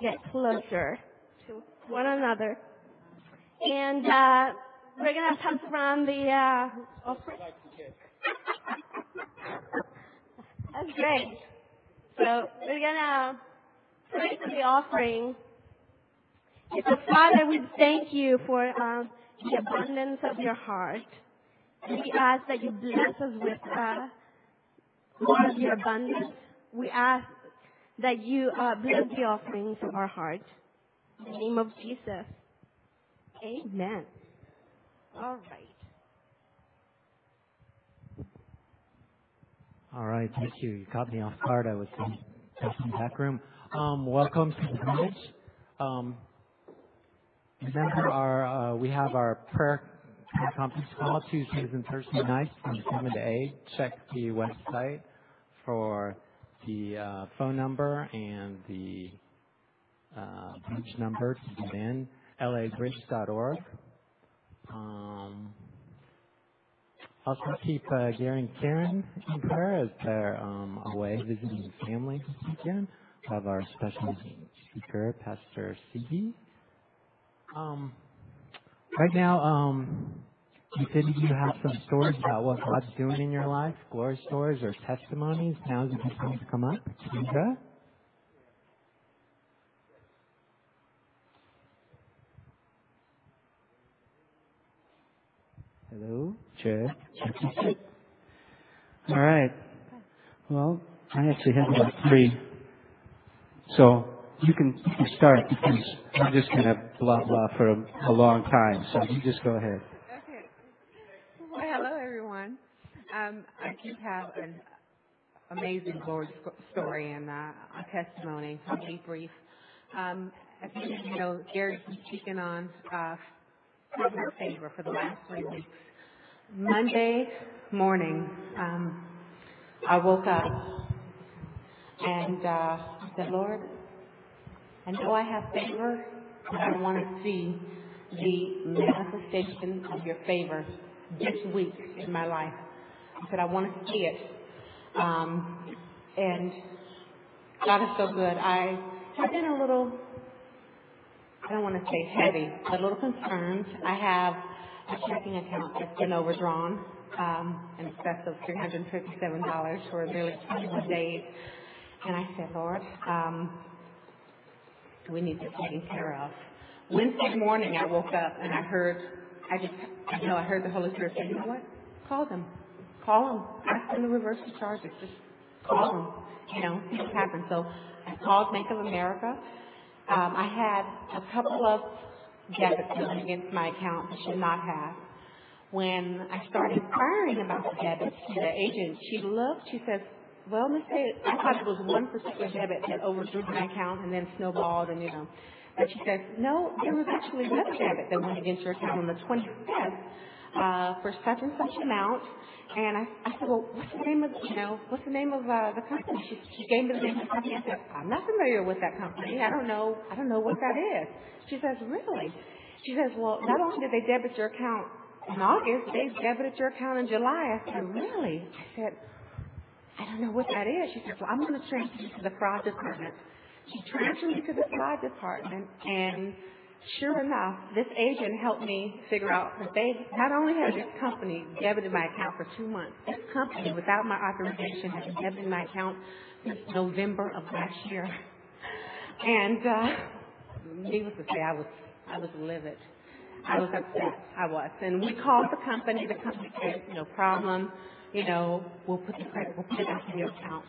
get closer to one another. And uh, we're going to pass around the uh, offering. That's great. So we're going to pray for the offering. So Father, we thank you for uh, the abundance of your heart. We ask that you bless us with uh, more of your abundance. We ask that you uh, bless the offerings of our heart. In the name of Jesus. Amen. All right. All right. Thank you. You caught me off guard. I was in the back room. Um, welcome to the village. Um, remember, our uh, we have our prayer conference call Tuesdays and Thursday nights from 7 to 8. Check the website for the uh, phone number and the uh, bridge number to get in, labridge.org. Um, also keep uh, Gary and Karen in prayer as they're um, away visiting family this weekend. We have our special speaker, Pastor CB. Um, right now, you said you have some stories about what God's doing in your life, glory stories or testimonies. Now is a good time to come up. Kendra? Hello. Check. All right. Well, I actually have about three. So you can, you can start because I'm just going to blah blah for a, a long time. So you just go ahead. Um, I do have an amazing glory story and uh, a testimony. I'll be brief. Um, as you know, Gary's been speaking on uh, favor for the last three weeks. Monday morning, um, I woke up and uh, I said, Lord, I know I have favor, but I want to see the manifestation of your favor this week in my life. I said, I want to see it. Um, and God is so good. I have been a little, I don't want to say heavy, but a little concerned. I have a checking account that's been overdrawn um, in excess of $357 for nearly 21 days. And I said, Lord, um, we need this taken care of. Wednesday morning, I woke up and I heard, I just, you know, I heard the Holy Spirit say, you know what? Call them. Call them. Ask them to reverse the charges. Just call them. You know, see what. So I called Bank of America. Um, I had a couple of debits going against my account I should not have. When I started inquiring about the debits, the agent, she looked, she says, well, Miss Day, I thought it was one particular debit that overdrew my account and then snowballed and, you know. And she says, no, there was actually another debit that went against your account on the 25th uh, for such and such amount. And I, I said, well, what's the name of, you know, what's the name of uh, the company? She, she gave me the name of the company. I said, I'm not familiar with that company. I don't know, I don't know what that is. She says, really? She says, well, not only did they debit your account in August, they debited your account in July. I said, really? I said, I don't know what that is. She said, well, I'm going to transfer you to the fraud department. She transferred me to the fraud department, and Sure enough, this agent helped me figure out that they not only had this company debited my account for two months, this company, without my authorization, had debited my account since November of last year. And uh, needless to say, I was I was livid. I was upset. I was. And we called the company. The company said, no problem. You know, we'll put the credit, we'll put it back in your account.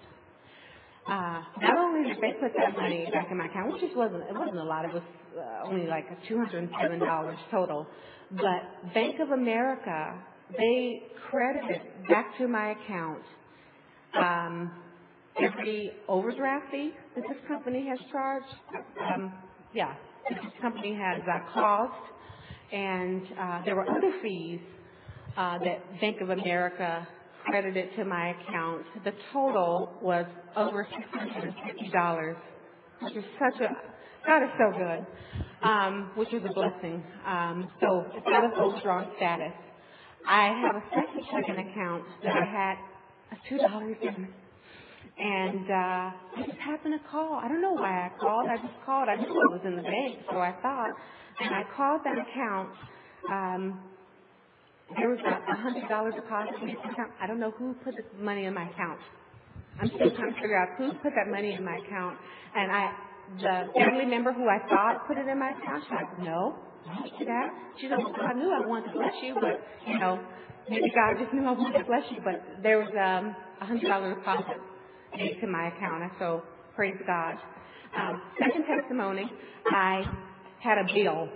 Uh, not only did they put that money back in my account, which just wasn't, it wasn't a lot, it was uh, only like $207 total, but Bank of America, they credited back to my account um, every overdraft fee that this company has charged. Um, yeah, this company has uh, caused, and there were other fees that Bank of America credited to my account. The total was over $650, which is such a, God is so good, um, which was a blessing. Um, so it's out of overdrawn status. I have a second checking account that I had $2 in. And uh, I just happened to call. I don't know why I called. I just called. I knew it was in the bank, so I thought. And I called that account. Um, there was a hundred dollar deposit in the account. I don't know who put the money in my account. I'm still trying to figure out who put that money in my account. And I, the family member who I thought put it in my account, she's like, no, not that. She said, well, I knew I wanted to bless you, but you know, maybe God just knew I wanted to bless you. But there was um, a hundred dollar deposit made to my account, and so praise God. Um, second testimony, I had a bill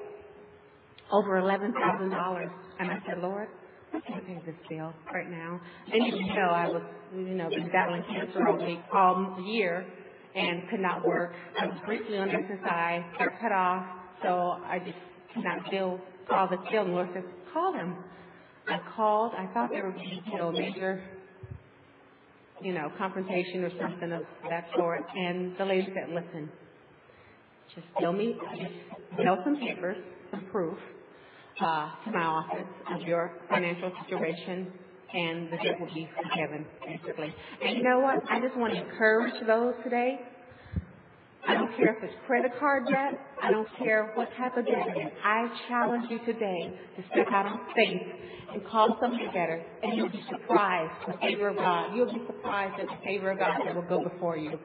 over eleven thousand dollars, and I said, Lord, I can't pay this bill right now. And you know, I was, you know, been battling cancer all week, all year, and could not work. I was briefly on exercise, got cut off, so I just could not bill, call this bill. And Lord said, call him. I called. I thought there would be, you know, major, you know, confrontation or something of that sort. And the lady said, listen, just bill me, mail some papers, some proof Uh, to my office of your financial situation, and the debt will be forgiven, basically. And you know what? I just want to encourage those today. I don't care if it's credit card debt. I don't care what type of debt it is. I challenge you today to step out on faith and call somebody better, and you'll be surprised the favor of God. You'll be surprised at the favor of God that will go before you.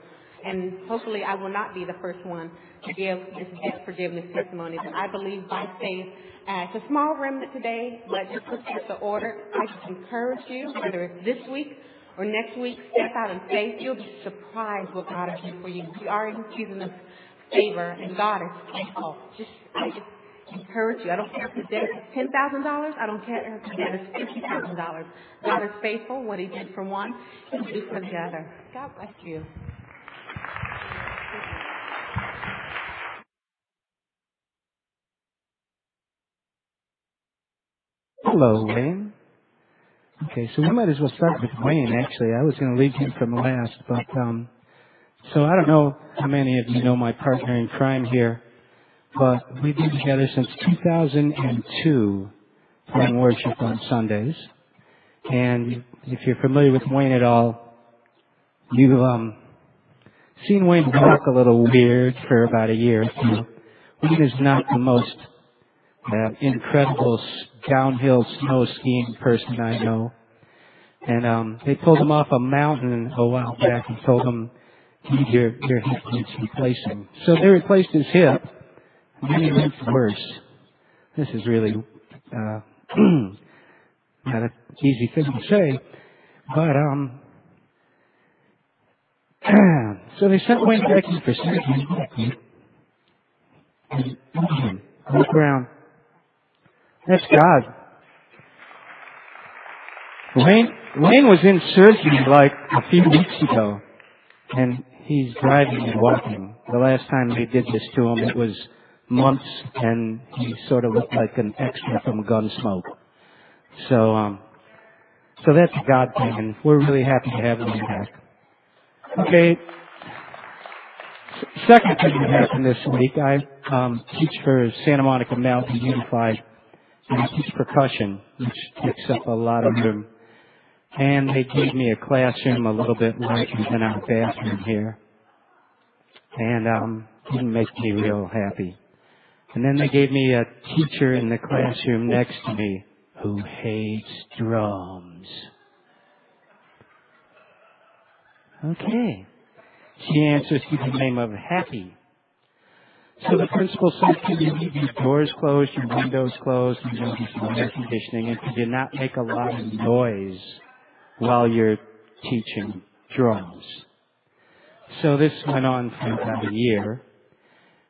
And hopefully I will not be the first one to give this debt forgiveness testimony, but I believe by faith uh, it's a small remnant today, but just look at the order. I just encourage you, whether it's this week or next week, step out in faith. You'll be surprised what God has done for you. We are in a season of favor, and God is faithful. Just, I just encourage you. I don't care if the debt is ten thousand dollars. I don't care if the debt is fifty thousand dollars. God is faithful. What He did for one, He'll do for the other. God bless you. Hello, Wayne. Okay, so we might as well start with Wayne, actually. I was going to leave him from last, but, um, so I don't know how many of you know my partner in crime here, but we've been together since 2002 playing worship on Sundays. And if you're familiar with Wayne at all, you've, um, seen Wayne walk a little weird for about a year or two. Wayne is not the most uh, incredible downhill snow skiing person I know. And um, they pulled him off a mountain a while back and told him your your hip needs replacing. So they replaced his hip. And then he went worse. This is really uh, not an easy thing to say, but um, so they sent Wayne in for surgery. And look around. That's God. Wayne, Wayne was in surgery like a few weeks ago, and he's driving and walking. The last time they did this to him, it was months, and he sort of looked like an extra from Gunsmoke. So, um, so that's a God thing, and we're really happy to have him back. Okay. Second thing that happened this week, I um, teach for Santa Monica Mountain Unified and I teach percussion, which takes up a lot of room. And they gave me a classroom a little bit larger than our bathroom here. And um didn't make me real happy. And then they gave me a teacher in the classroom next to me who hates drums. Okay. She answers to the name of Happy. So the principal said, can you leave your doors closed, your windows closed, and you some air conditioning, and could you not make a lot of noise while you're teaching drums? So this went on for about a year.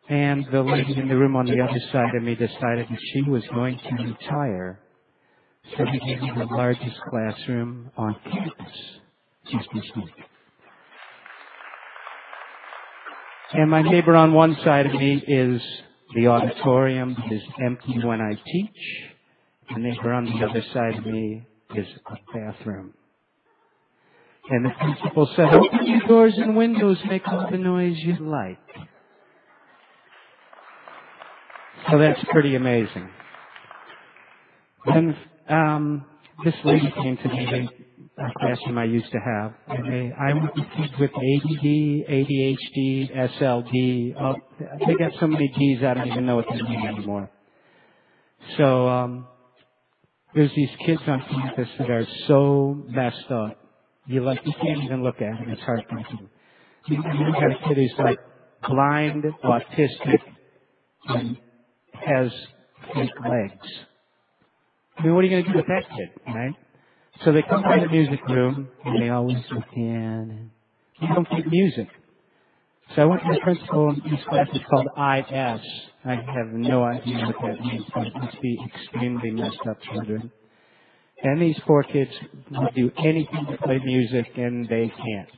And the lady in the room on the other side of me decided that she was going to retire. So he gave me the largest classroom on campus just this week. And my neighbor on one side of me is the auditorium that is empty when I teach. The neighbor on the other side of me is a bathroom. And the principal said, open your doors and windows, make all the noise you like. So that's pretty amazing. Then um, this lady came to me. A classroom I used to have. And I work with ADD, ADHD, SLD. Oh, they got so many D's I don't even know what they mean anymore. So um, there's these kids on campus that are so messed up. You like you can't even look at them. It's heartbreaking. You, got a kid who's like blind, autistic, and has fake legs. I mean, what are you to do with that kid, right? So they come by the music room and they always look in. You don't get music. So I went to the principal in this class. It's called IS. I have no idea what that means, but it must be extremely messed up children. And these poor kids would do anything to play music, and they can't.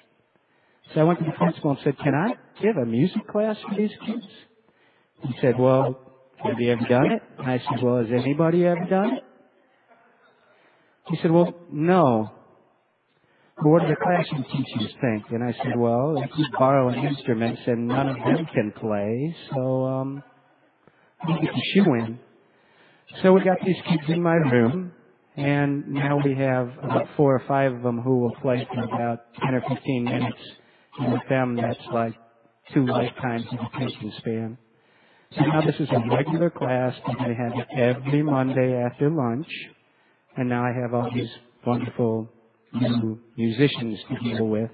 So I went to the principal and said, "Can I give a music class for these kids?" He said, "Well, have you ever done it?" And I said, "Well, has anybody ever done it?" He said, well, no. But what do the classroom teachers think? And I said, well, if you borrow an instrument and none of them can play, so, um, you get the shoe in. So we got these kids in my room, and now we have about four or five of them who will play for about 10 or 15 minutes. And with them, that's like two lifetimes of attention span. So now this is a regular class. To have it every Monday after lunch. And now I have all these wonderful new musicians to deal with.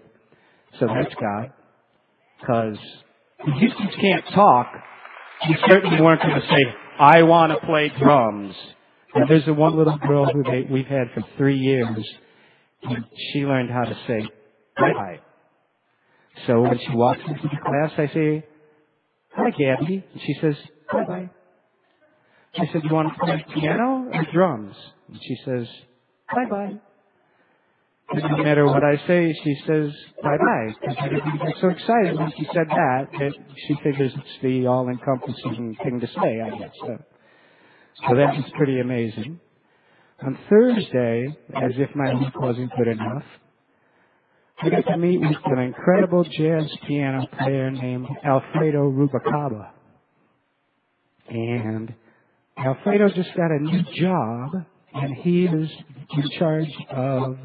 So that's God. Because you just can't talk, you certainly weren't going to say, I want to play drums. And there's a one little girl who they, we've had for three years, and she learned how to say bye. So when she walks into the class, I say, Hi, Gabby. And she says, Bye bye. I said, You want to play piano or drums? And she says, Bye bye. And no matter what I say, she says, Bye bye. Because everybody gets so excited when she said that that she figures it's the all encompassing thing to say, I guess. So, so that was pretty amazing. On Thursday, as if my week wasn't good enough, I got to meet with an incredible jazz piano player named Alfredo Rubalcaba. And Alfredo just got a new job, and he is in charge of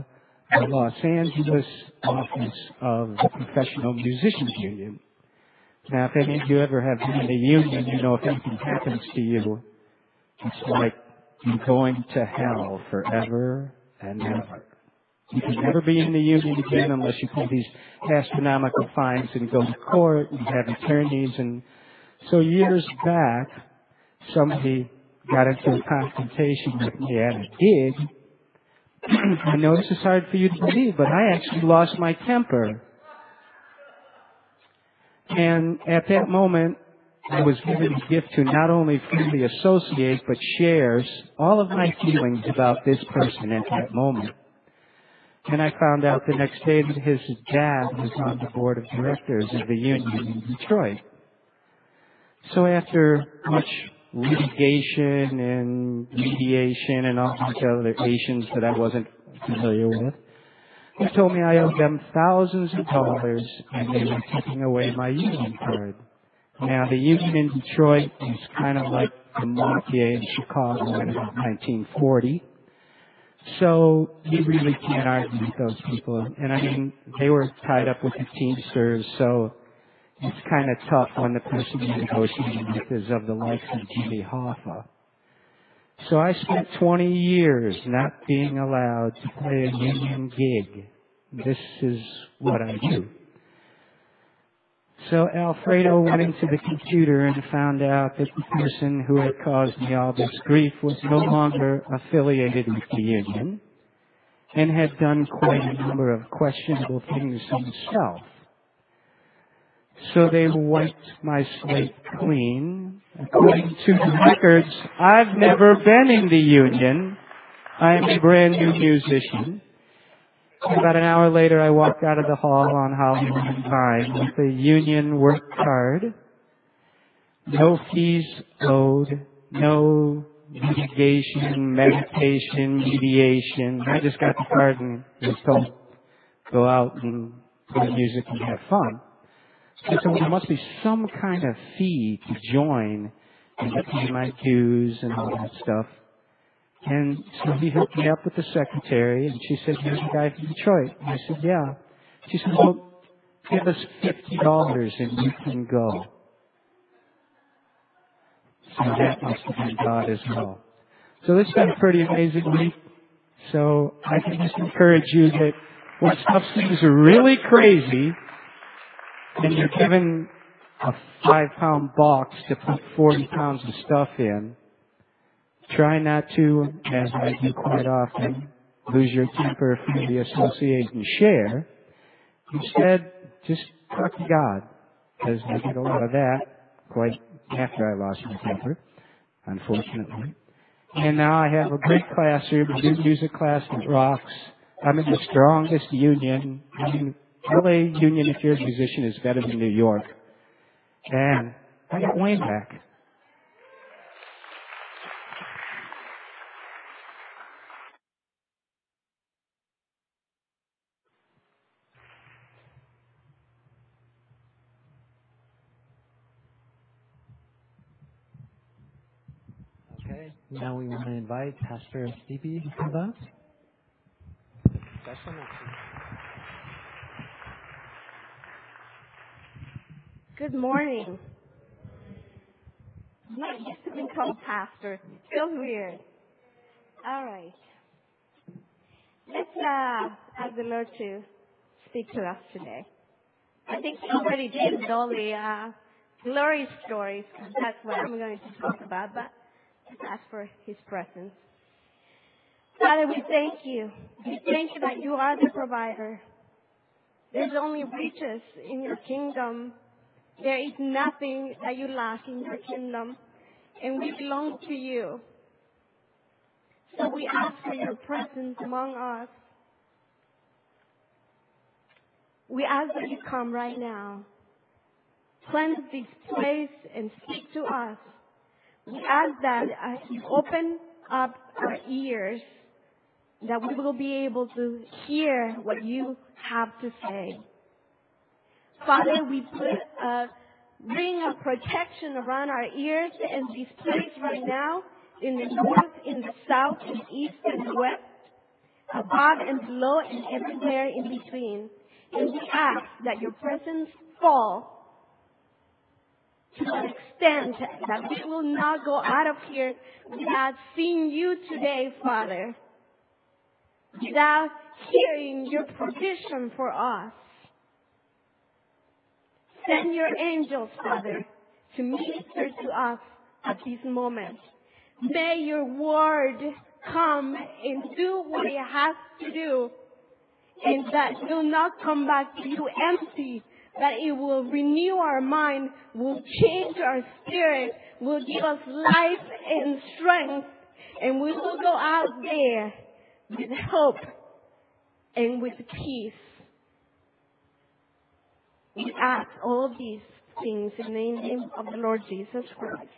the Los Angeles office of the Professional Musicians Union. Now, if any of you ever have been in a union, you know if anything happens to you, it's like you're going to hell forever and ever. You can never be in the union again unless you pay these astronomical fines and go to court and have attorneys. And so years back, somebody got into a confrontation with me at a gig. I know this is hard for you to believe, but I actually lost my temper. And at that moment, I was given a gift to not only freely associate, but shares all of my feelings about this person at that moment. And I found out the next day that his dad was on the board of directors of the union in Detroit. So after much litigation and mediation and all these other Asians that I wasn't familiar with. They told me I owed them thousands of dollars and they were taking away my union card. Now the union in Detroit is kind of like the mafia in Chicago in about 1940. So you really can't argue with those people. And I mean, they were tied up with the Teamsters, so it's kind of tough when the person you're negotiating with is of the likes of Jimmy Hoffa. So I spent 20 years not being allowed to play a union gig. This is what I do. So Alfredo went into the computer and found out that the person who had caused me all this grief was no longer affiliated with the union and had done quite a number of questionable things himself. So they wiped my slate clean. According to the records, I've never been in the union. I am a brand new musician. About an hour later, I walked out of the hall on and Vine with a union work card. No fees owed, no litigation, meditation, mediation. I just got the card and was told, go out and play music and have fun. And so there must be some kind of fee to join and to pay my dues and all that stuff. And so he hooked me up with the secretary, and she said, "You're the guy from Detroit." And I said, "Yeah." She said, "Well, give us fifty dollars and you can go." So that must have been God as well. So this has been a pretty amazing week. So I can just encourage you that when stuff seems really crazy, and you're given a five pound box to put 40 pounds of stuff in, try not to, as I do quite often, lose your temper, freely associate and share. Instead, just talk to God, because I did a lot of that quite after I lost my temper, unfortunately. And now I have a great classroom, a new music class that rocks. I'm in the strongest union. I mean, LA Union, if you're a musician, is better than New York. And I got Wayne back. Okay. Now we want to invite Pastor Stevie to come up. Special message. Good morning. I'm not used to being called pastor. It Feels weird. All right. Let's uh, ask the Lord to speak to us today. I think already did with all the uh, glory stories. That's what I'm going to talk about. But let's ask for His presence. Father, we thank you. We thank you that you are the provider. There's only riches in your kingdom. There is nothing that you lack in your kingdom, and we belong to you. So we ask for your presence among us. We ask that you come right now. Cleanse this place and speak to us. We ask that as you open up our ears, that we will be able to hear what you have to say. Father, we put a ring of protection around our ears and this place right now, in the north, in the south, in the east, and the west, above and below, and everywhere in between. And we ask that your presence fall to an extent that we will not go out of here without seeing you today, Father, without hearing your provision for us. Send your angels, Father, to minister to us at this moment. May your word come and do what it has to do, and that will not come back to you empty, that it will renew our mind, will change our spirit, will give us life and strength, and we will go out there with hope and with peace. We ask all these things in the name of the Lord Jesus Christ.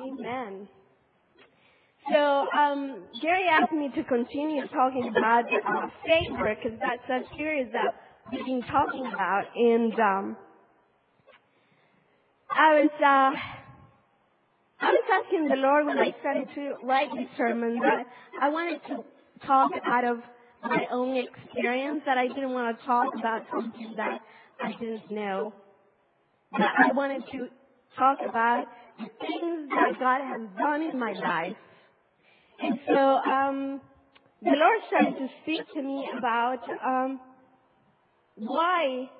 Amen. So, um, Gary asked me to continue talking about uh, favor because that's a series that we've been talking about. And um, I was uh, I was asking the Lord when I started to write this sermon that I wanted to talk out of my own experience that I didn't want to talk about something that I didn't know. That I wanted to talk about the things that God has done in my life. And so um, the Lord started to speak to me about um, why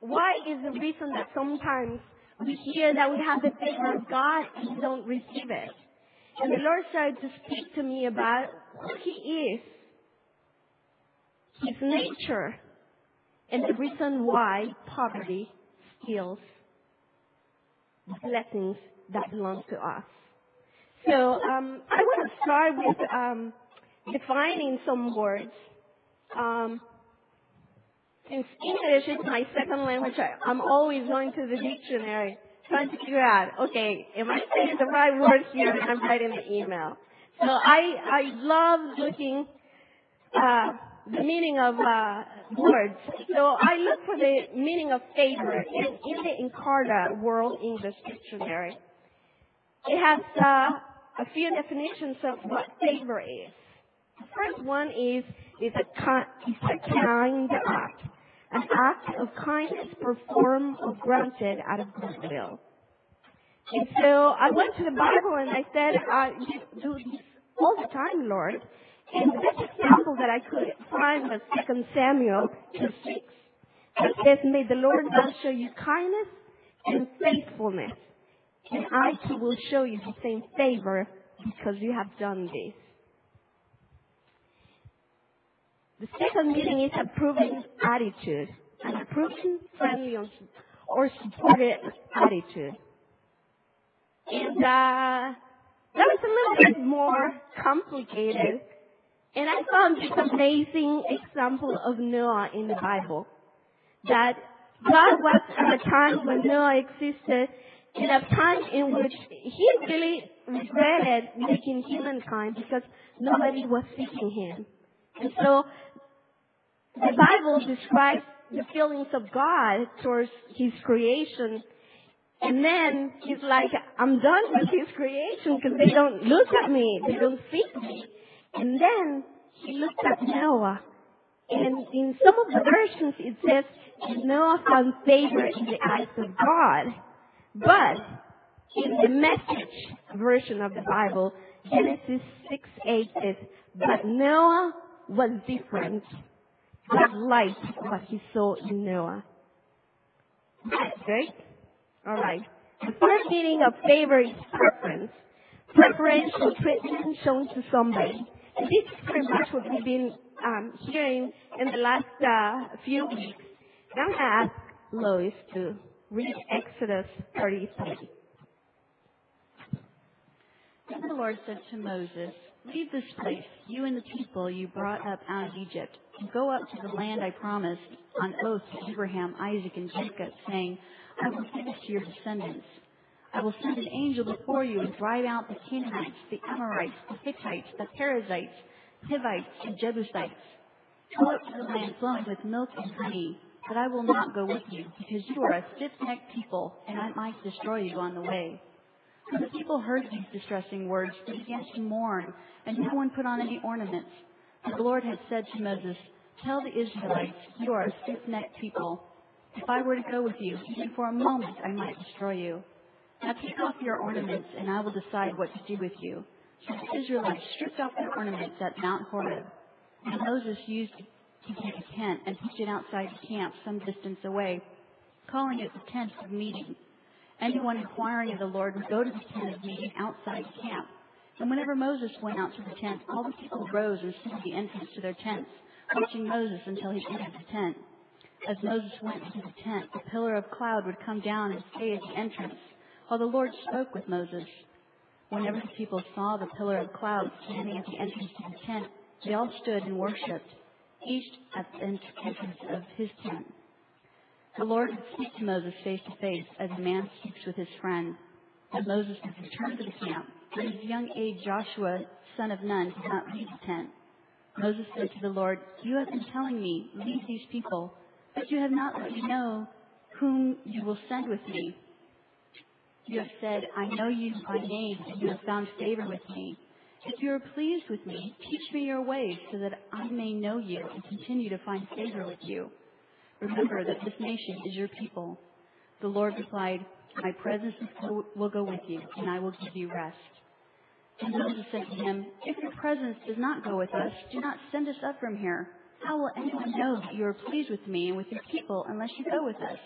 why is the reason that sometimes we hear that we have the favor of God and we don't receive it. And the Lord started to speak to me about who He is his nature and the reason why poverty steals blessings that belong to us. So um, I want to start with um, defining some words. Um, since English is my second language, I, I'm always going to the dictionary trying to figure out, okay, am I saying the right word here when I'm writing the email? So I I love looking uh, the meaning of uh, words. So I look for the meaning of favor in, in the Encarta World English Dictionary. It has uh, a few definitions of what favor is. The first one is is a, ki- is a kind act, an act of kindness performed or granted out of goodwill. And so I went to the Bible and I said, you do this all the time, Lord. And the best example that I could find was 2 Samuel 2 6. It says, May the Lord God show you kindness and faithfulness, and I too will show you the same favor because you have done this. The second meaning is approving attitude, an approving, friendly, or supportive attitude. And uh, that was a little bit more complicated. And I found this amazing example of Noah in the Bible. That God was at a time when Noah existed, in a time in which he really regretted making humankind because nobody was seeking him. And so the Bible describes the feelings of God towards his creation. And then he's like, I'm done with his creation because they don't look at me. They don't seek me. And then he looked at Noah. And in some of the versions it says Noah found favor in the eyes of God. But in the message version of the Bible, Genesis 6 8 says, But Noah was different. God liked what he saw in Noah. All right. The third meaning of favor is preference. Preferential treatment shown to somebody. This is pretty much what we've been um, hearing in the last uh, few weeks. I'm going to ask Lois to read Exodus 33. Then the Lord said to Moses, Leave this place, you and the people you brought up out of Egypt, and go up to the land I promised on oath to Abraham, Isaac, and Jacob, saying, I will give it to your descendants. I will send an angel before you and drive out the Canaanites, the Amorites, the Hittites, the Perizzites, Hivites, and Jebusites. Go up to the land flowing with milk and honey, but I will not go with you, because you are a stiff-necked people, and I might destroy you on the way. When the people heard these distressing words, they began to mourn, and no one put on any ornaments. The Lord had said to Moses, Tell the Israelites, you are a stiff-necked people. If I were to go with you, even for a moment, I might destroy you. Now take off your ornaments, and I will decide what to do with you. So the Israelites stripped off their ornaments at Mount Horeb. And Moses used to take a tent and pitch it outside the camp some distance away, calling it the tent of meeting. Anyone inquiring of the Lord would go to the tent of meeting outside the camp. And whenever Moses went out to the tent, all the people rose and stood at the entrance to their tents, watching Moses until he entered the tent. As Moses went into the tent, a pillar of cloud would come down and stay at the entrance, while the Lord spoke with Moses. Whenever the people saw the pillar of cloud standing at the entrance to the tent, they all stood and worshipped, each at the entrance of his tent. The Lord would speak to Moses face to face as a man speaks with his friend. As Moses would return to the camp, but his young aide Joshua, son of Nun, did not leave the tent. Moses said to the Lord, You have been telling me, leave these people, but you have not let me know whom you will send with me. You have said, I know you by name, and you have found favor with me. If you are pleased with me, teach me your ways so that I may know you and continue to find favor with you. Remember that this nation is your people. The Lord replied, My presence will go with you, and I will give you rest. And Moses said to him, If your presence does not go with us, do not send us up from here. How will anyone know that you are pleased with me and with your people unless you go with us?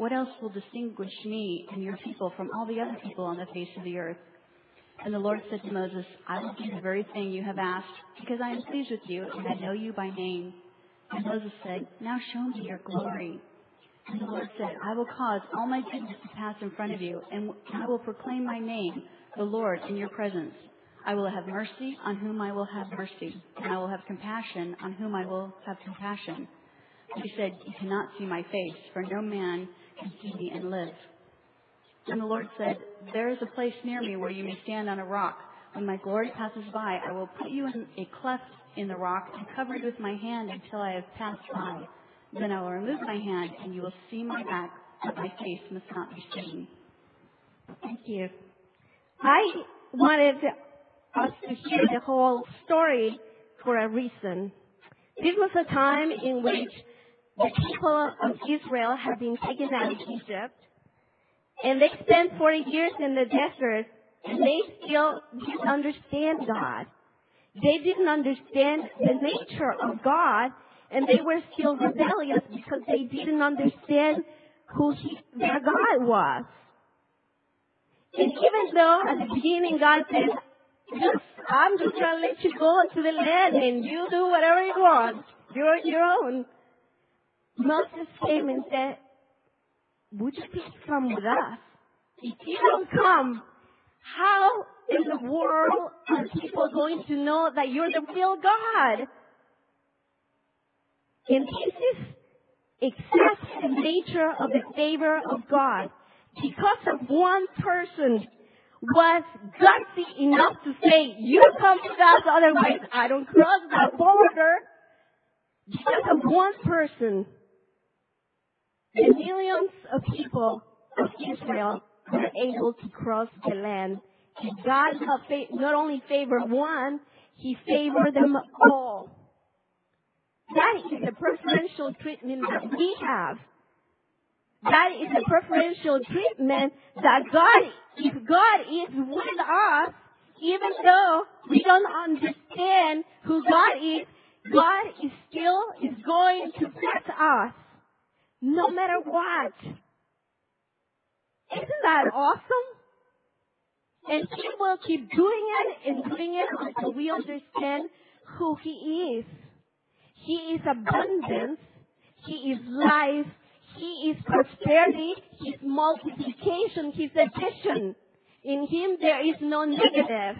What else will distinguish me and your people from all the other people on the face of the earth? And the Lord said to Moses, I will do the very thing you have asked, because I am pleased with you, and I know you by name. And Moses said, Now show me your glory. And the Lord said, I will cause all my goodness to pass in front of you, and I will proclaim my name, the Lord, in your presence. I will have mercy on whom I will have mercy, and I will have compassion on whom I will have compassion. He said, You cannot see my face, for no man can see and live. And the Lord said, There is a place near me where you may stand on a rock. When my glory passes by, I will put you in a cleft in the rock and cover it with my hand until I have passed by. Then I will remove my hand, and you will see my back, but my face must not be seen. Thank you. I wanted us to hear the whole story for a reason. This was a time in which the people of Israel had been taken out of Egypt, and they spent 40 years in the desert, and they still didn't understand God. They didn't understand the nature of God, and they were still rebellious because they didn't understand who he, their God was. And even though at the beginning God said, I'm just gonna let you go to the land and you do whatever you want. You're your own. Moses came and said, would you please come with us? If you don't come, how in the world are people going to know that you're the real God? And this is exactly the nature of the favor of God. Because of one person was gutsy enough to say, you come with us, otherwise I don't cross the border. Because of one person, the millions of people of Israel were able to cross the land. And God not only favored one, He favored them all. That is the preferential treatment that we have. That is the preferential treatment that God, if God is with us, even though we don't understand who God is, God is still is going to bless us no matter what. Isn't that awesome? And He will keep doing it and doing it until we understand who He is. He is abundance. He is life. He is prosperity. He is multiplication. He is addition. In Him there is no negative.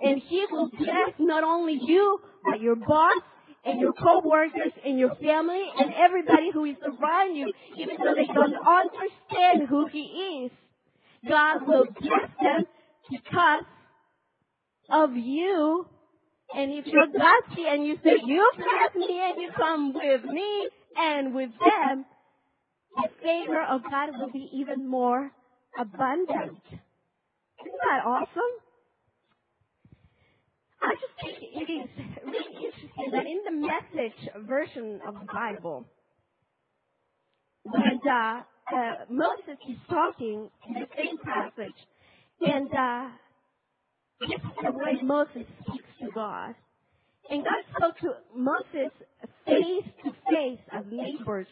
And He will bless not only you, but your boss, and your co-workers and your family and everybody who is around you, even though they don't understand who He is. God will bless them because of you. And if you're gutsy and you say, you bless me and you come with me and with them, the favor of God will be even more abundant. Isn't that awesome? I just think it is really interesting that in the message version of the Bible, when uh, uh, Moses is talking in the same passage, and uh, this is the way Moses speaks to God. And God spoke to Moses face to face as neighbors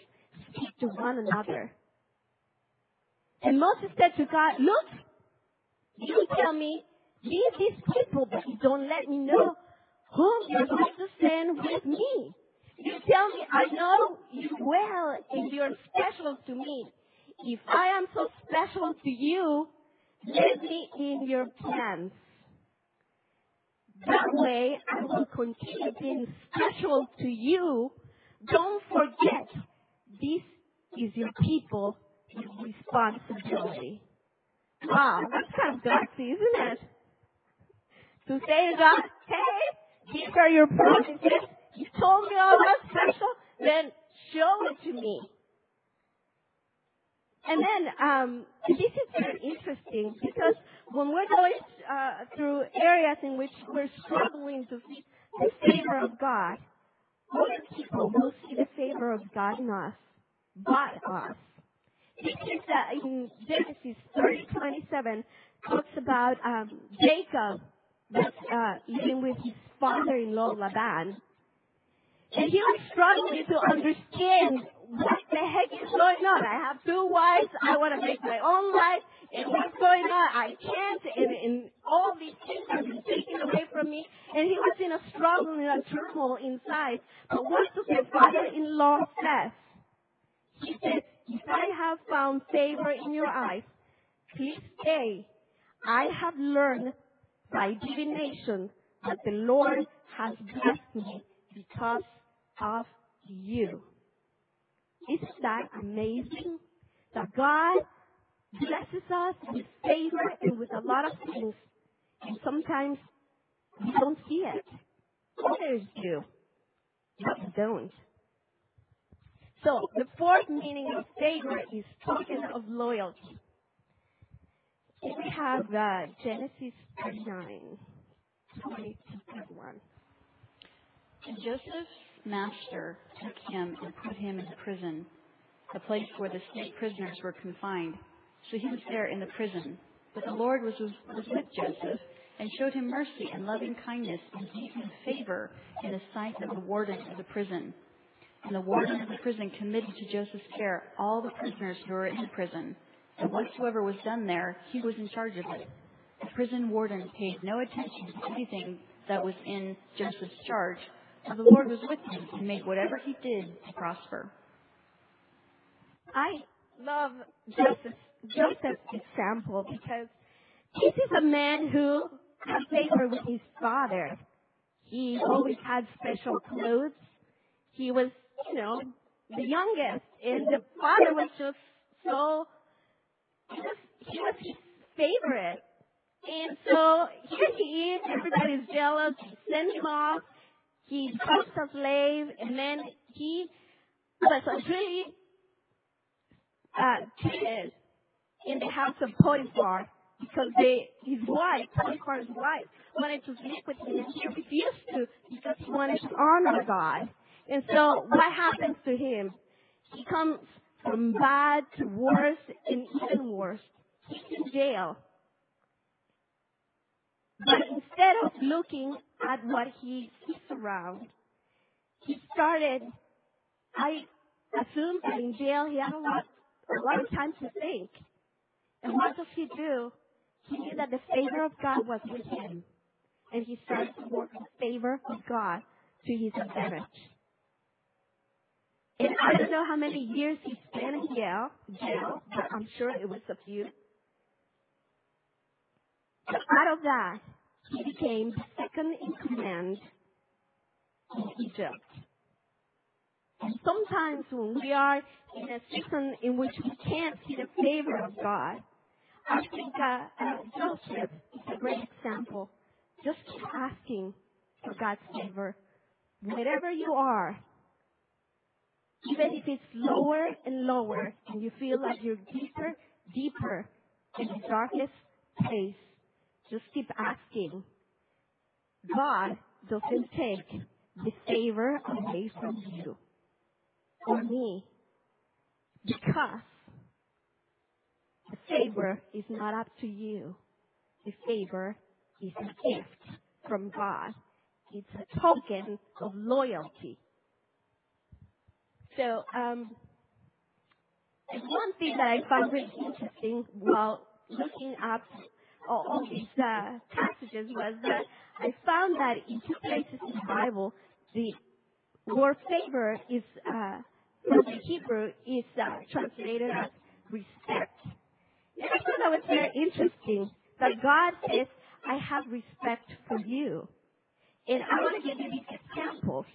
speak to one another. And Moses said to God, look, you tell me Leave these people, but you don't let me know whom you're going to send with me. You tell me, I know you well and you're special to me. If I am so special to you, let me in your plans. That way, I will continue being special to you. Don't forget, this is your people with responsibility. Wow, that's kind of gutsy, isn't it? To say God, hey, these are your promises. You told me I was special. Then show it to me. And then um, this is very interesting because when we're going uh, through areas in which we're struggling to see the favor of God, other people will see the favor of God in us, but us. This is uh, in Genesis 30, 27, talks about um, Jacob uh, living with his father-in-law Laban. And he was struggling to understand what the heck is going on. I have two wives. I want to make my own life. And what's going on? I can't. And, and all these things are being taken away from me. And he was in a struggle and a turmoil inside. But what does his father-in-law say? He said, if I have found favor in your eyes, please stay. I have learned by divination that the Lord has blessed me because of you. Isn't that amazing? That God blesses us with favor and with a lot of things. And sometimes we don't see it. Others do, but we don't. So the fourth meaning of favor is token of loyalty. We have uh, Genesis 39, 20 to 31. And Joseph's master took him and put him in prison, the place where the state prisoners were confined. So he was there in the prison. But the Lord was, was with Joseph and showed him mercy and loving kindness and gave him favor in the sight of the warden of the prison. And the warden of the prison committed to Joseph's care all the prisoners who were in the prison. And whatsoever was done there, he was in charge of it. The prison warden paid no attention to anything that was in Joseph's charge, for the Lord was with him and made whatever he did to prosper. I love Joseph's, Joseph's example because this is a man who had favor with his father. He always had special clothes. He was, you know, the youngest, and the father was just so. He was, he was his favorite. And so here he is, everybody's jealous, he sends him off, he becomes a slave, and then he was really uh, treated in the house of Potiphar because they, his wife, Potiphar's wife, wanted to sleep with him and he refused to because he wanted to honor God. And so what happens to him? He comes from bad to worse and even worse. In jail. But instead of looking at what he sees around, he started, I assume that in jail he had a lot, a lot of time to think. And what does he do? He knew that the favor of God was with him. And he started to work favor of God to his advantage. And I don't know how many years he spent in jail, jail, but I'm sure it was a few. But out of that, he became second in command in Egypt. And sometimes when we are in a season in which we can't see the favor of God, I think uh, Joseph is a great example. Just keep asking for God's favor. Wherever you are, even if it's lower and lower, and you feel like you're deeper, deeper in the darkest place, just keep asking. God doesn't take the favor away from you or me because the favor is not up to you. The favor is a gift from God. It's a token of loyalty. So, um, one thing that I found really interesting while looking up all, these uh, passages was that I found that in two places in the Bible, the word favor is, uh, from the Hebrew, is uh, translated as respect. I thought that was very interesting that God says, I have respect for you. And I want to give you these examples.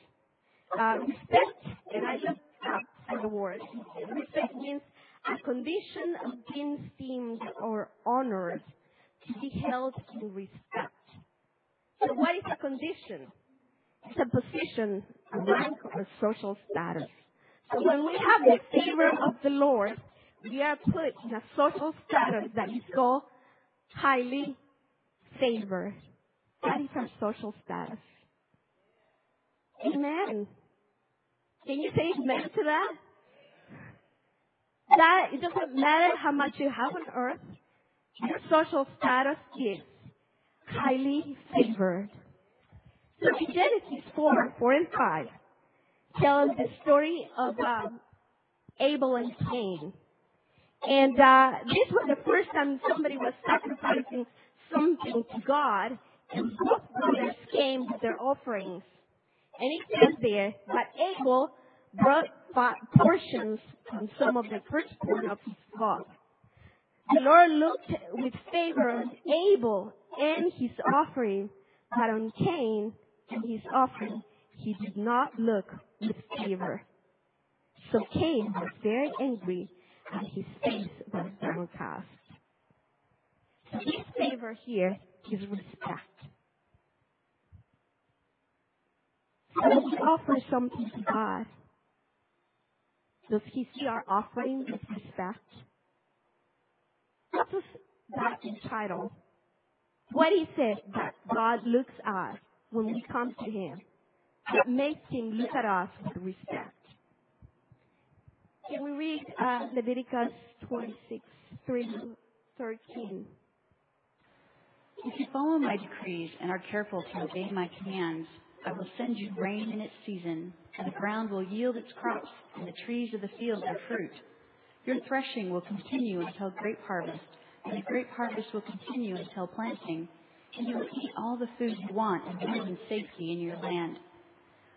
Respect, and I looked up the word. Respect means a condition of being esteemed or honored to be held in respect. So what is a condition? It's a position, a rank, or social status. So when we have the favor of the Lord, we are put in a social status that is called highly favored. That is our social status. Amen. Can you say amen to that? That it doesn't matter how much you have on earth, your social status is highly favored. So in Genesis 4, 4 and 5 tells the story of um, Abel and Cain. And uh, this was the first time somebody was sacrificing something to God, and both brothers came with their offerings. And it says there that Abel brought portions from some of the firstborn of his flock. The Lord looked with favor on Abel and his offering, but on Cain and his offering he did not look with favor. So Cain was very angry and his face was downcast. So favor here is respect. So when we offer something to God, does he see our offering with respect? What does that entitled, what is it that God looks at when we come to Him that makes Him look at us with respect? Can we read uh, Leviticus 26, 3 13? If you follow my decrees and are careful to obey my commands, I will send you rain in its season, and the ground will yield its crops, and the trees of the field their fruit. Your threshing will continue until grape harvest, and the grape harvest will continue until planting, and you will eat all the food you want and live in safety in your land.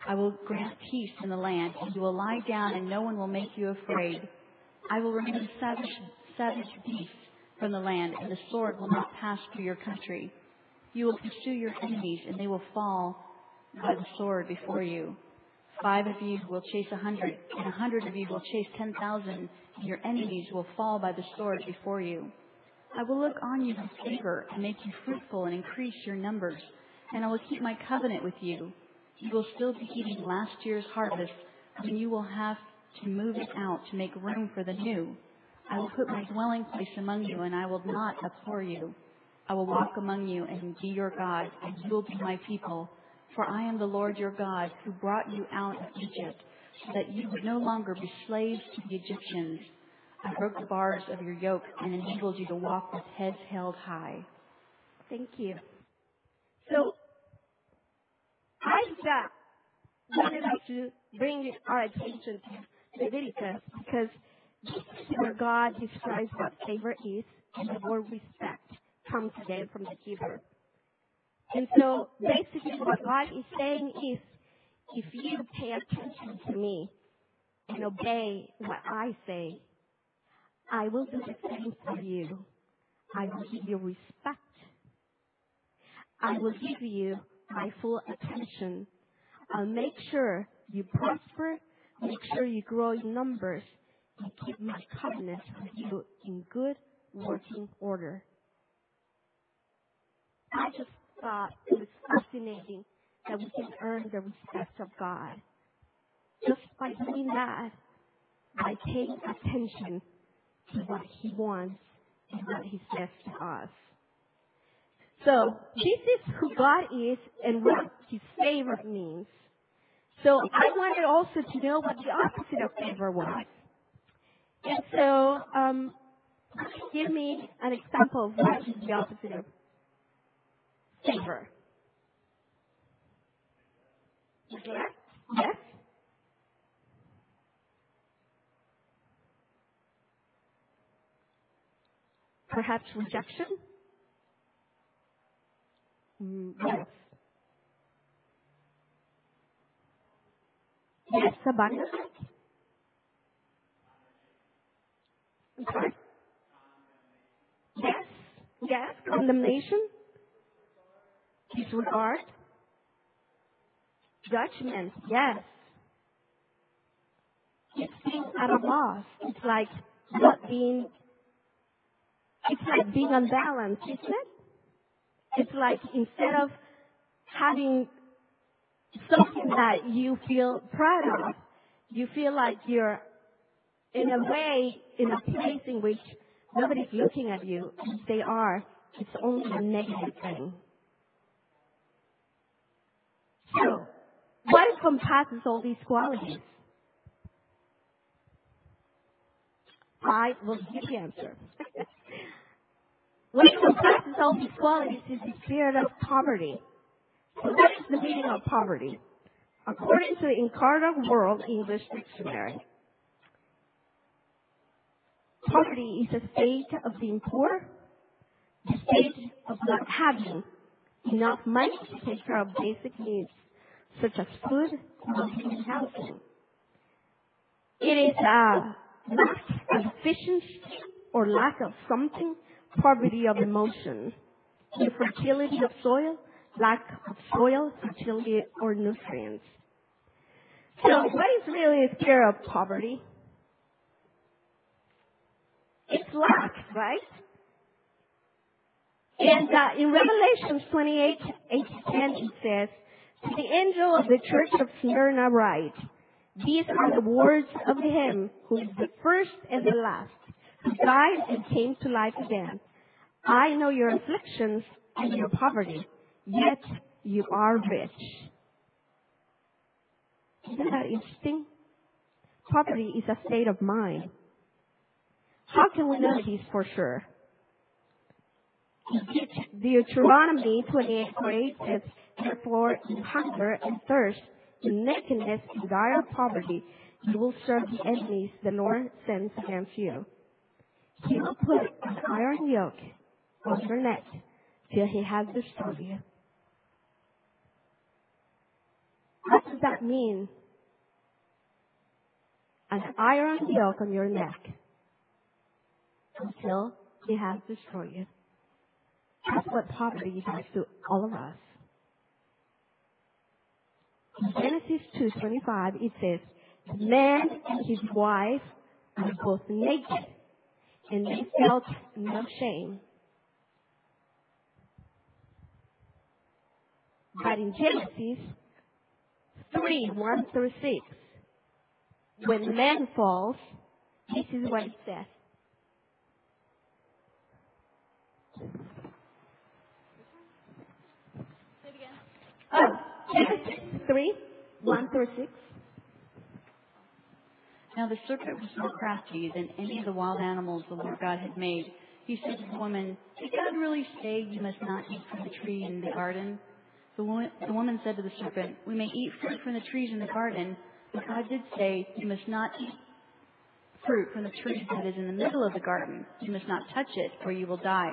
I will grant peace in the land, and you will lie down, and no one will make you afraid. I will remove savage, savage beasts from the land, and the sword will not pass through your country. You will pursue your enemies, and they will fall by the sword before you. Five of you will chase a hundred, and a hundred of you will chase ten thousand, and your enemies will fall by the sword before you. I will look on you with favor and make you fruitful and increase your numbers, and I will keep my covenant with you. You will still be eating last year's harvest, and you will have to move it out to make room for the new. I will put my dwelling place among you, and I will not abhor you. I will walk among you and be your God, and you will be my people. For I am the Lord your God, who brought you out of Egypt, so that you would no longer be slaves to the Egyptians. I broke the bars of your yoke and enabled you to walk with heads held high. Thank you. So, I just wanted us to bring our attention to Leviticus because this is where God describes what favor is and the word respect comes again from the Hebrew. And so basically what God is saying is, if you pay attention to me and obey what I say, I will do the same for you. I will give you respect. I will give you my full attention. I'll make sure you prosper, make sure you grow in numbers, and keep my covenant with you in good working order. I just it was fascinating that we can earn the respect of God just by doing that, by paying attention to what He wants and what He says to us. So this is who God is and what His favor means. So I wanted also to know what the opposite of favor was. And so, um, give me an example of what is the opposite of favor. Yes? Perhaps rejection? Mm, yes. Yes, abundance? Yes, yes, condemnation? Disregard? Judgment, yes. It's being at a loss. It's like not being, it's like being unbalanced, isn't it? It's like instead of having something that you feel proud of, you feel like you're in a way in a place in which nobody's looking at you. If they are, it's only a negative thing. What encompasses all these qualities? I will give the answer. what encompasses all these qualities is the spirit of poverty. So what is the meaning of poverty? According to the Encarta World English Dictionary, poverty is a state of being poor, the state of not having enough money to take care of basic needs such as food, clothing, and housing. It is a lack of efficiency or lack of something, poverty of emotion, infertility of soil, lack of soil, fertility, or nutrients. So what is really a spirit of poverty? It's lack, right? And uh, in Revelation 28, 8 10, it says, To the angel of the church of Smyrna write, These are the words of him who is the first and the last, who died and came to life again. I know your afflictions and your poverty, yet you are rich. Isn't that interesting? Poverty is a state of mind. How can we know this for sure? Deuteronomy 28 8 says, Therefore, hunger and thirst, in nakedness and dire poverty, you will serve the enemies the Lord sends against you. He will put an iron yoke on your neck till he has destroyed you. What does that mean? An iron yoke on your neck until he has destroyed you. That's what poverty does to all of us. In Genesis 2.25 it says, the man and his wife were both naked and they felt no shame. But in Genesis 3, 1 through 6, when man falls, this is what it says. Oh, Genesis 3, 1 through 6. Now the serpent was more crafty than any of the wild animals the Lord God had made. He said to the woman, Did God really say you must not eat from the tree in the garden? The woman, the woman said to the serpent, We may eat fruit from the trees in the garden, but God did say, You must not eat fruit from the tree that is in the middle of the garden. You must not touch it, or you will die.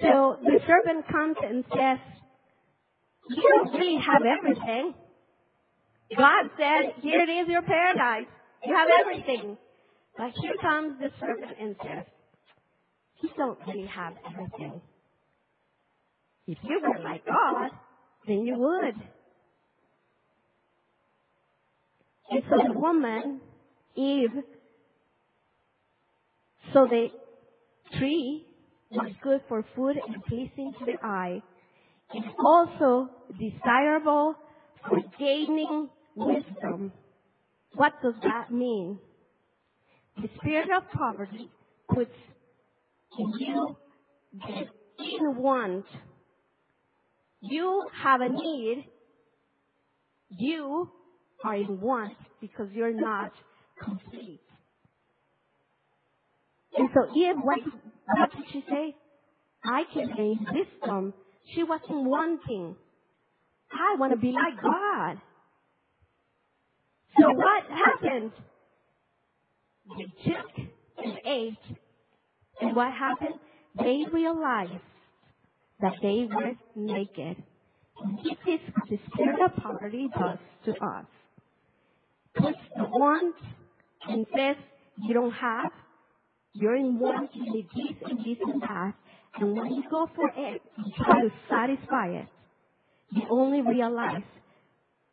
So the serpent comes and says, You don't really have everything. God said, Here it is your paradise. You have everything. But here comes the serpent and says, You don't really have everything. If you were like God, then you would. And so the woman, Eve, so the tree was good for food and pleasing to the eye, and also desirable for gaining wisdom. What does that mean? The spirit of poverty puts in you the in want. You have a need. You are in want because you're not complete. And so Eve, what, what did she say? I can gain wisdom. She wasn't wanting. I want to be like God. So what happened? They took and ate. And what happened? They realized that they were naked. This is what the spirit of poverty does to us. Puts the want and says, you don't have, you're in want, you need this and this and that. And when you go for it, you try to satisfy it. You only realize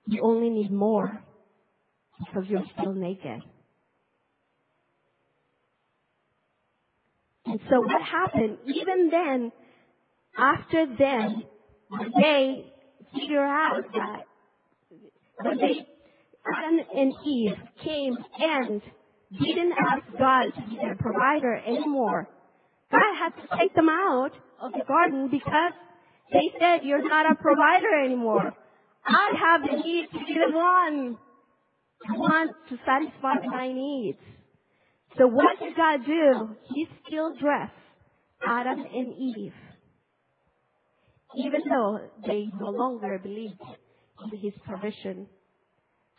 you only need more because you're still naked. And so what happened, even then, after then, they figure out that when they, Adam and Eve came and didn't ask God to be their provider anymore. God had to take them out of the garden because they said, you're not a provider anymore. I have the need to be the one. I want to satisfy my needs. So what did God do? He still dressed Adam and Eve. Even though they no longer believed in his provision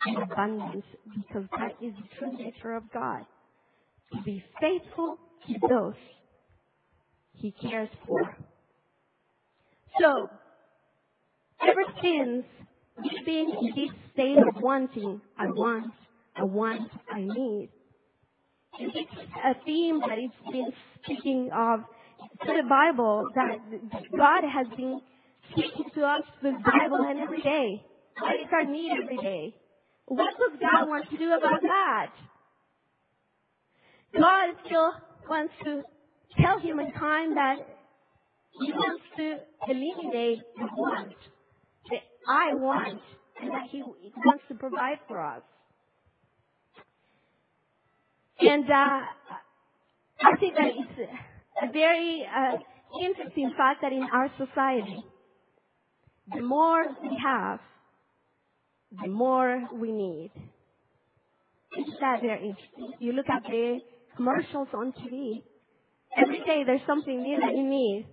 and abundance, because that is the true nature of God. To be faithful to those he cares for. So, ever since we've been in this state of wanting, I want, I want, I need. And it's a theme that it's been speaking of to the Bible that God has been speaking to us through the Bible and every day. What is our need every day? What does God want to do about that? God still wants to tell humankind that He wants to eliminate the want, the I want, and that He wants to provide for us. And uh, I think that it's a very uh, interesting fact that in our society, the more we have, the more we need. Interesting? You look at the commercials on TV. Every day there's something new that you need.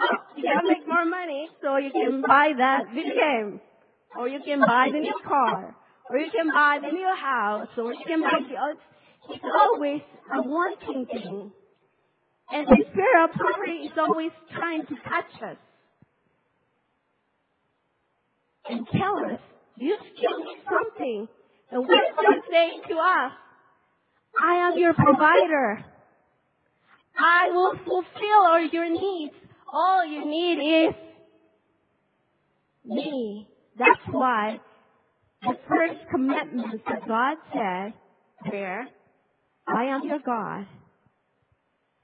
Oh, you gotta make more money so you can buy that video game. Or you can buy the new car. Or you can buy the new house. Or you can buy the, it's always a wanting thing. And the spirit of poverty is always trying to touch us. And tell us, you need something. And what is God saying to us? I am your provider. I will fulfill all your needs. All you need is me. That's why the first commitment that God said there, I am your God.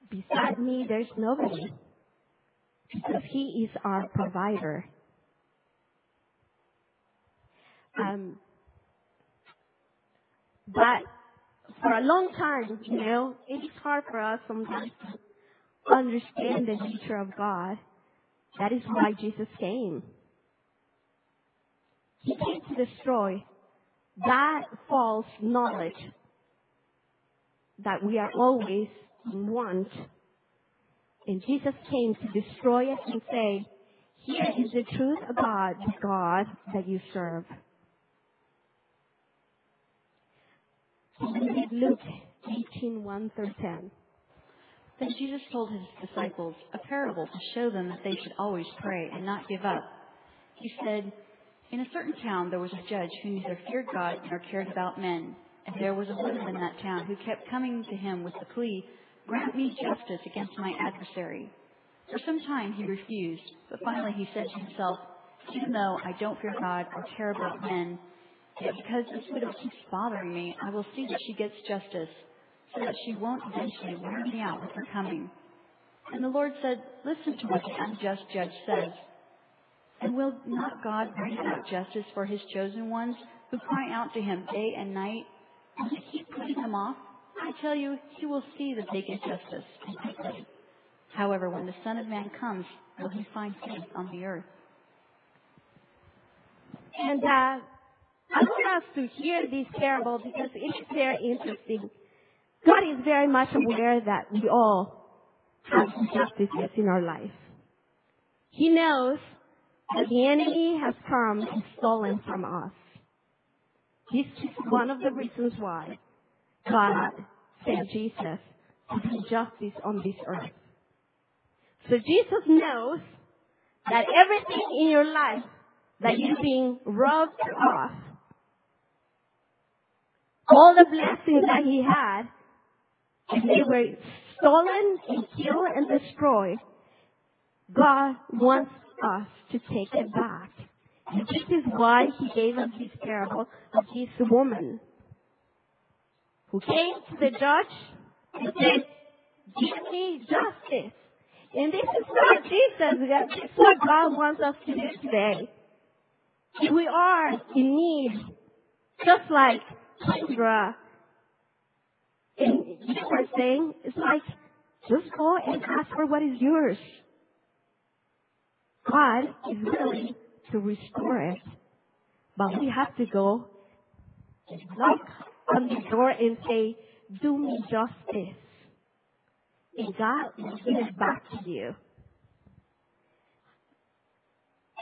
Beside me, there's nobody. Because He is our provider. Um, but for a long time, you know, it is hard for us sometimes to understand the nature of God. That is why Jesus came. He came to destroy that false knowledge that we are always in want. And Jesus came to destroy it and say, here is the truth about the God that you serve. Luke 18, 1 through 10. Then Jesus told his disciples a parable to show them that they should always pray and not give up. He said, In a certain town there was a judge who neither feared God nor cared about men. And there was a woman in that town who kept coming to him with the plea, Grant me justice against my adversary. For some time he refused, but finally he said to himself, Even though I don't fear God or care about men, Because this widow keeps bothering me, I will see that she gets justice, so that she won't eventually wear me out with her coming. And the Lord said, Listen to what the unjust judge says. And will not God bring about justice for his chosen ones who cry out to him day and night? And to keep putting them off? I tell you, he will see that they get justice. However, when the Son of Man comes, will he find faith on the earth? And uh, I want us to hear this parable because it is very interesting. God is very much aware that we all have injustices in our life. He knows that the enemy has come and stolen from us. This is one of the reasons why God sent Jesus to do justice on this earth. So Jesus knows that everything in your life that you're being robbed of all the blessings that he had, and they were stolen and killed and destroyed, God wants us to take it back. And this is why he gave us this parable of this woman who came to the judge and said, give me justice. And this is what Jesus, this is what God wants us to do today. If we are in need, just like You were saying, it's like, just go and ask for what is yours. God is willing to restore it. But we have to go and knock on the door and say, do me justice. And God will give it back to you.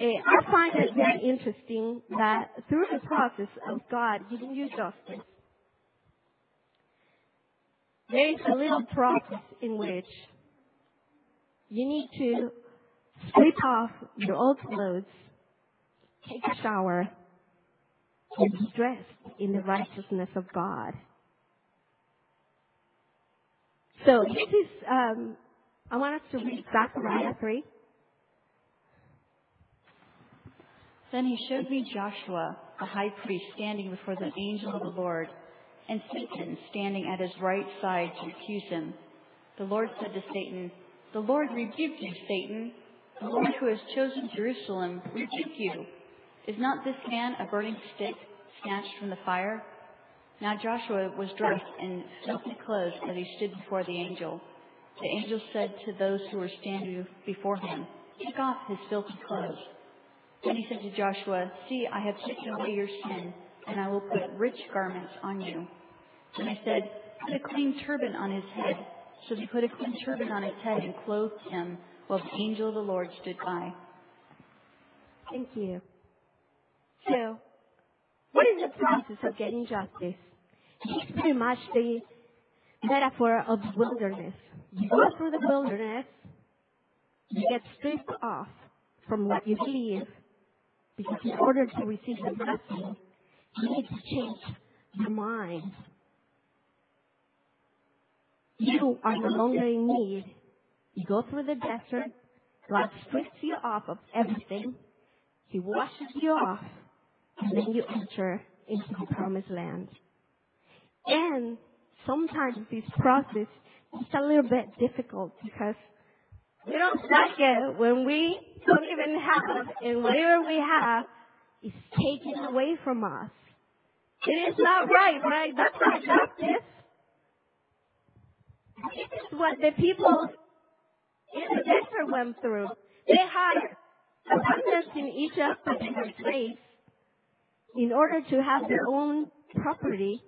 I find it very interesting that through the process of God giving you justice, there is a little process in which you need to strip off your old clothes, take a shower, and be dressed in the righteousness of God. So this is um, I want us to read Zechariah 3. Then he showed me Joshua, the high priest, standing before the angel of the Lord, and Satan standing at his right side to accuse him. The Lord said to Satan, The Lord rebuke you, Satan. The Lord who has chosen Jerusalem rebuke you. Is not this man a burning stick snatched from the fire? Now Joshua was dressed in filthy clothes as he stood before the angel. The angel said to those who were standing before him, Take off his filthy clothes. Then he said to Joshua, See, I have taken away your sin, and I will put rich garments on you. And I said, Put a clean turban on his head. So they put a clean turban on his head and clothed him, while the angel of the Lord stood by. Thank you. So, what is the process of getting justice? It's pretty much the metaphor of the wilderness. You go through the wilderness, you get stripped off from what you believe, because in order to receive the blessing, you need to change your mind. You are no longer in need. You go through the desert, God strips you off of everything. He washes you off, and then you enter into the promised land. And sometimes this process is a little bit difficult because we don't like it when we don't even have, and whatever we have is taken away from us. It is not right, right? That's not justice. This is what the people in the desert went through. They had abundance in Egypt, but they slaves. In order to have their own property,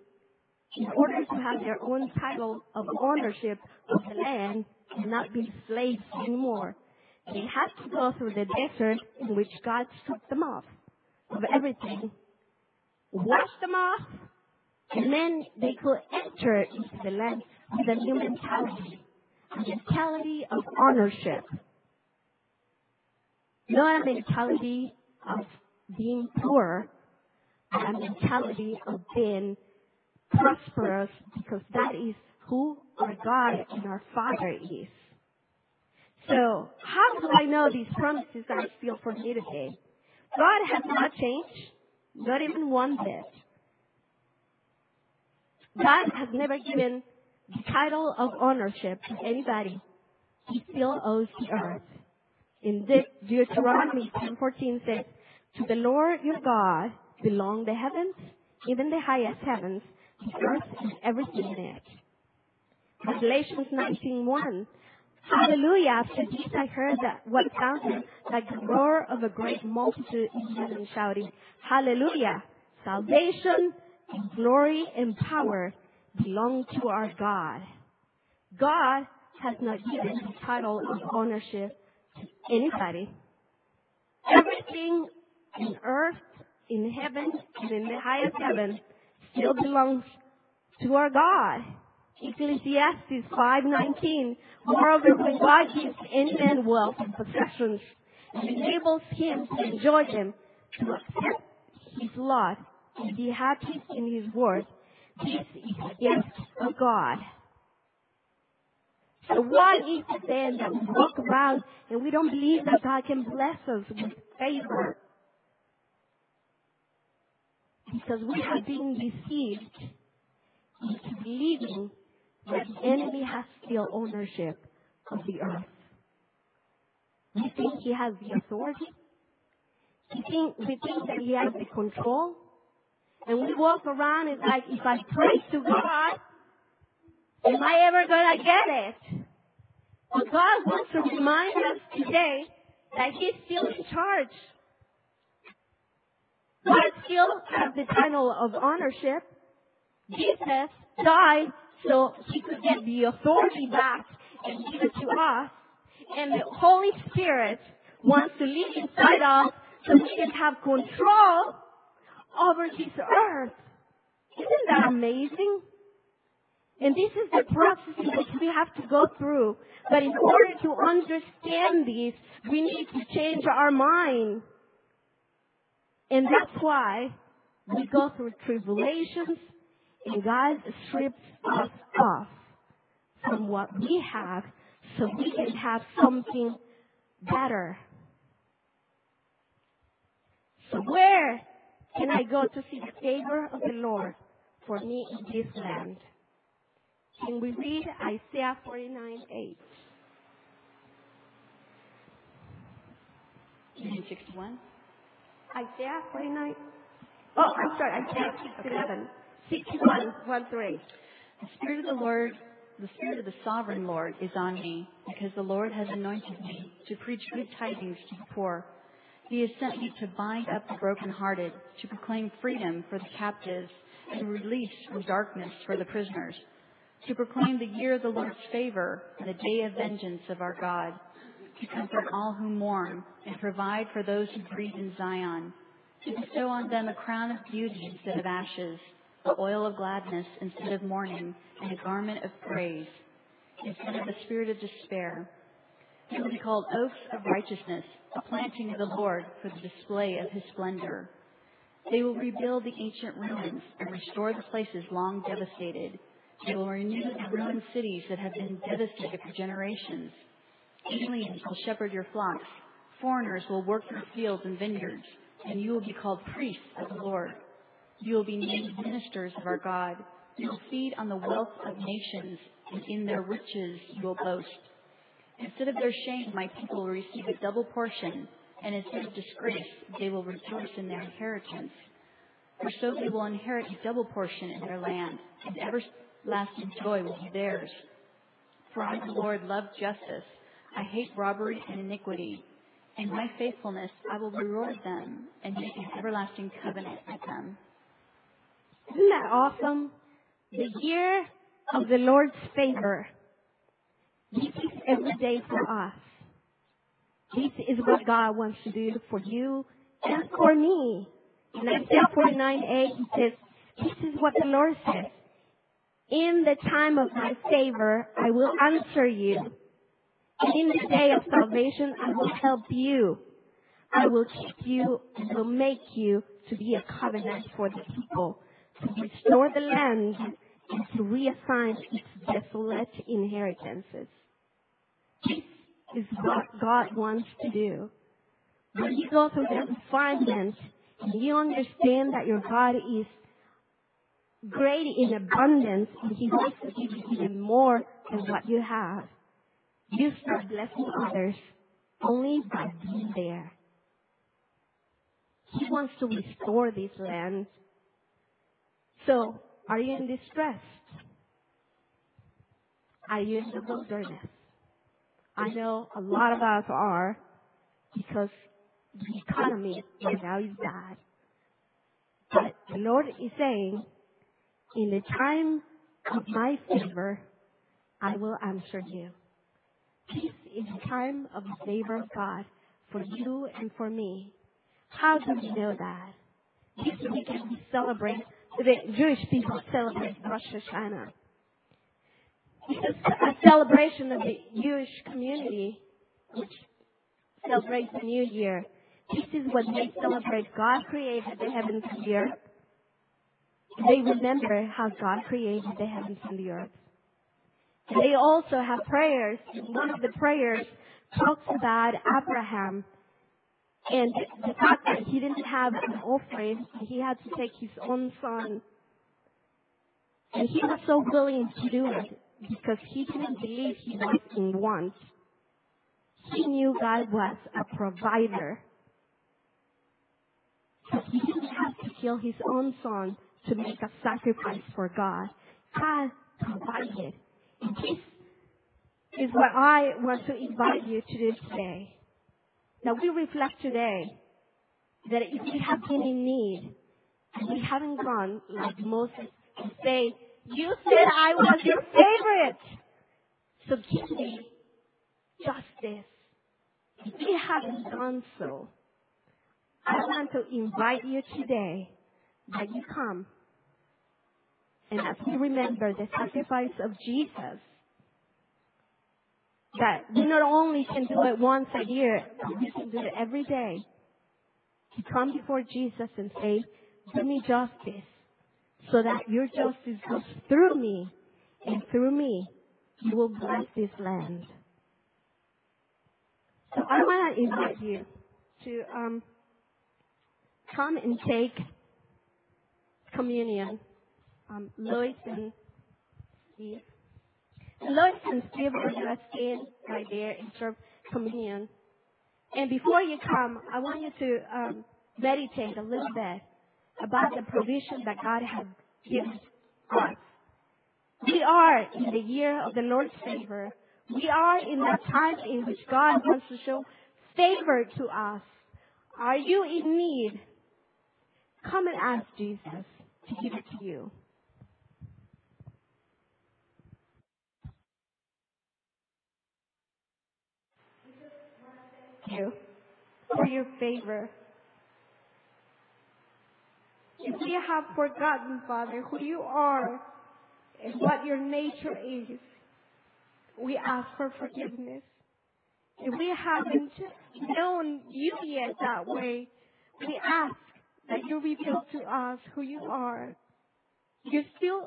in order to have their own title of ownership of the land and not be slaves anymore, they had to go through the desert in which God stripped them off of everything, washed them off, and then they could enter into the land with a new mentality, a mentality of ownership. Not a mentality of being poor, but a mentality of being prosperous because that is who our God and our Father is. So, how do I know these promises are still for me today? God has not changed, not even one bit. God has never given the title of ownership to anybody. He still owes the earth. In De- Deuteronomy 10:14 says, "To the Lord your God belong the heavens, even the highest heavens, the earth and everything in it." Revelations 19:1. Hallelujah! After this I heard what sounded like the roar of a great multitude in heaven shouting, Hallelujah! Salvation and glory and power belong to our God. God has not given the title of ownership to anybody. Everything in earth, in heaven, and in the highest heaven still belongs to our God. Ecclesiastes 5:19. Moreover, when God gives any man wealth and possessions and enables him to enjoy them, to accept his lot and be happy in his word, this is a gift of God. So why is it then that we walk around and we don't believe that God can bless us with favor? Because we have been deceived into believing that the enemy has still ownership of the earth. We think he has the authority. We think, we think that he has the control. And we walk around and like, if I pray to God, am I ever gonna get it? But God wants to remind us today that He's still in charge. God still has the title of ownership. Jesus died so He could get the authority back and give it to us. And the Holy Spirit wants to live inside us so we can have control over this earth. Isn't that amazing? And this is the process which we have to go through. But in order to understand this, we need to change our mind. And that's why we go through tribulations and God strips us off from what we have so we can have something better. So where can I go to see the favor of the Lord for me in this land? Can we read Isaiah 49 8? 61. Isaiah 49. Oh, I'm sorry, Isaiah 67. 61, 1 through 8. The Spirit of the Lord, the Spirit of the Sovereign Lord is on me, because the Lord has anointed me to preach good tidings to the poor. He has sent me to bind up the brokenhearted, to proclaim freedom for the captives, and release from darkness for the prisoners, to proclaim the year of the Lord's favor and the day of vengeance of our God, to comfort all who mourn and provide for those who grieve in Zion, to bestow on them a crown of beauty instead of ashes, the oil of gladness instead of mourning, and a garment of praise instead of the spirit of despair. They will be called oaks of righteousness, a planting of the Lord for the display of his splendor. They will rebuild the ancient ruins and restore the places long devastated. They will renew the ruined cities that have been devastated for generations. Aliens will shepherd your flocks. Foreigners will work your fields and vineyards, and you will be called priests of the Lord. You will be named ministers of our God. You will feed on the wealth of nations, and in their riches you will boast. Instead of their shame, my people will receive a double portion, and instead of disgrace, they will rejoice in their inheritance. For so they will inherit a double portion in their land, and everlasting joy will be theirs. For I, the Lord, love justice. I hate robbery and iniquity. In my faithfulness, I will reward them and make an everlasting covenant with them. Isn't that awesome? The year of the Lord's favor. This is every day for us. This is what God wants to do for you and for me. In Isaiah 49 8, it says, This is what the Lord says. In the time of my favor, I will answer you. And in the day of salvation, I will help you. I will keep you and will make you to be a covenant for the people, to restore the land and to reassign its desolate inheritances. This is what God wants to do. When you go through the refinement you understand that your God is great in abundance and He wants to give you even more than what you have, you start blessing others only by being there. He wants to restore this land. So, are you in distress? Are you in the wilderness? I know a lot of us are because the economy right now is bad. But the Lord is saying, in the time of my favor, I will answer you. This is the time of the favor of God for you and for me. How do we know that? This weekend we celebrate, the Jewish people celebrate Rosh Hashanah. It's a celebration of the Jewish community, which celebrates the new year. This is what they celebrate. God created the heavens and the earth. They remember how God created the heavens and the earth. They also have prayers. One of the prayers talks about Abraham the fact that he didn't have an offering, he had to take his own son. And he was so willing to do it because he didn't believe he was in want. He knew God was a provider. He didn't have to kill his own son to make a sacrifice for God. God provided. And this is what I want to invite you to do today. Now we reflect today that if we have been in need and we haven't gone like Moses and say, you said I was your favorite. So give me justice. If we haven't done so, I want to invite you today that you come and as we remember the sacrifice of Jesus, that we not only can do it once a year, but we can do it every day. To come before Jesus and say, do me justice so that your justice goes through me and through me you will bless this land. So I want to invite you to um, come and take communion. Um, Lois and Steve. Lois and Steve are stand right there serve communion. And before you come, I want you to um, meditate a little bit about the provision that God has given us. We are in the year of the Lord's favor. We are in that time in which God wants to show favor to us. Are you in need? Come and ask Jesus to give it to you. You for your favor. If we have forgotten, Father, who you are and what your nature is, we ask for forgiveness. If we haven't known you yet that way, we ask that you reveal to us who you are. You still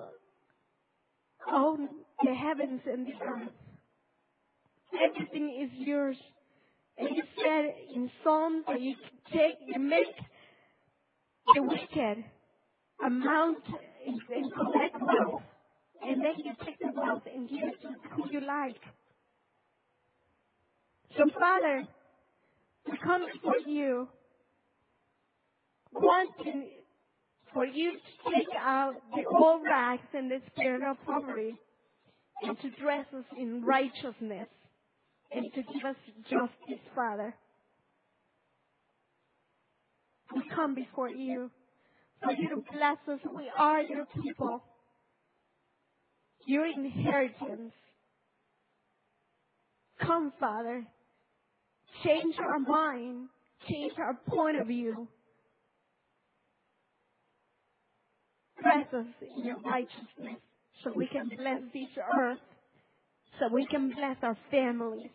own the heavens and the earth. Everything is yours. And you said in Psalms that you take, you make the wicked amount and collect wealth. And then you take the wealth and give it to who you like. So Father, we come before you wanting for you to take out the old rags and the spirit of poverty and to dress us in righteousness and to give us justice, Father. We come before you for you to bless us. We are your people, your inheritance. Come, Father. Change our mind. Change our point of view. Bless us in your righteousness so we can bless this earth, so we can bless our families,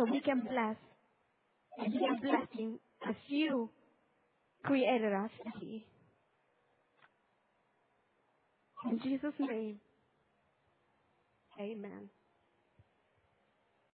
so we can bless and be a blessing as you created us to be. In Jesus' name, amen.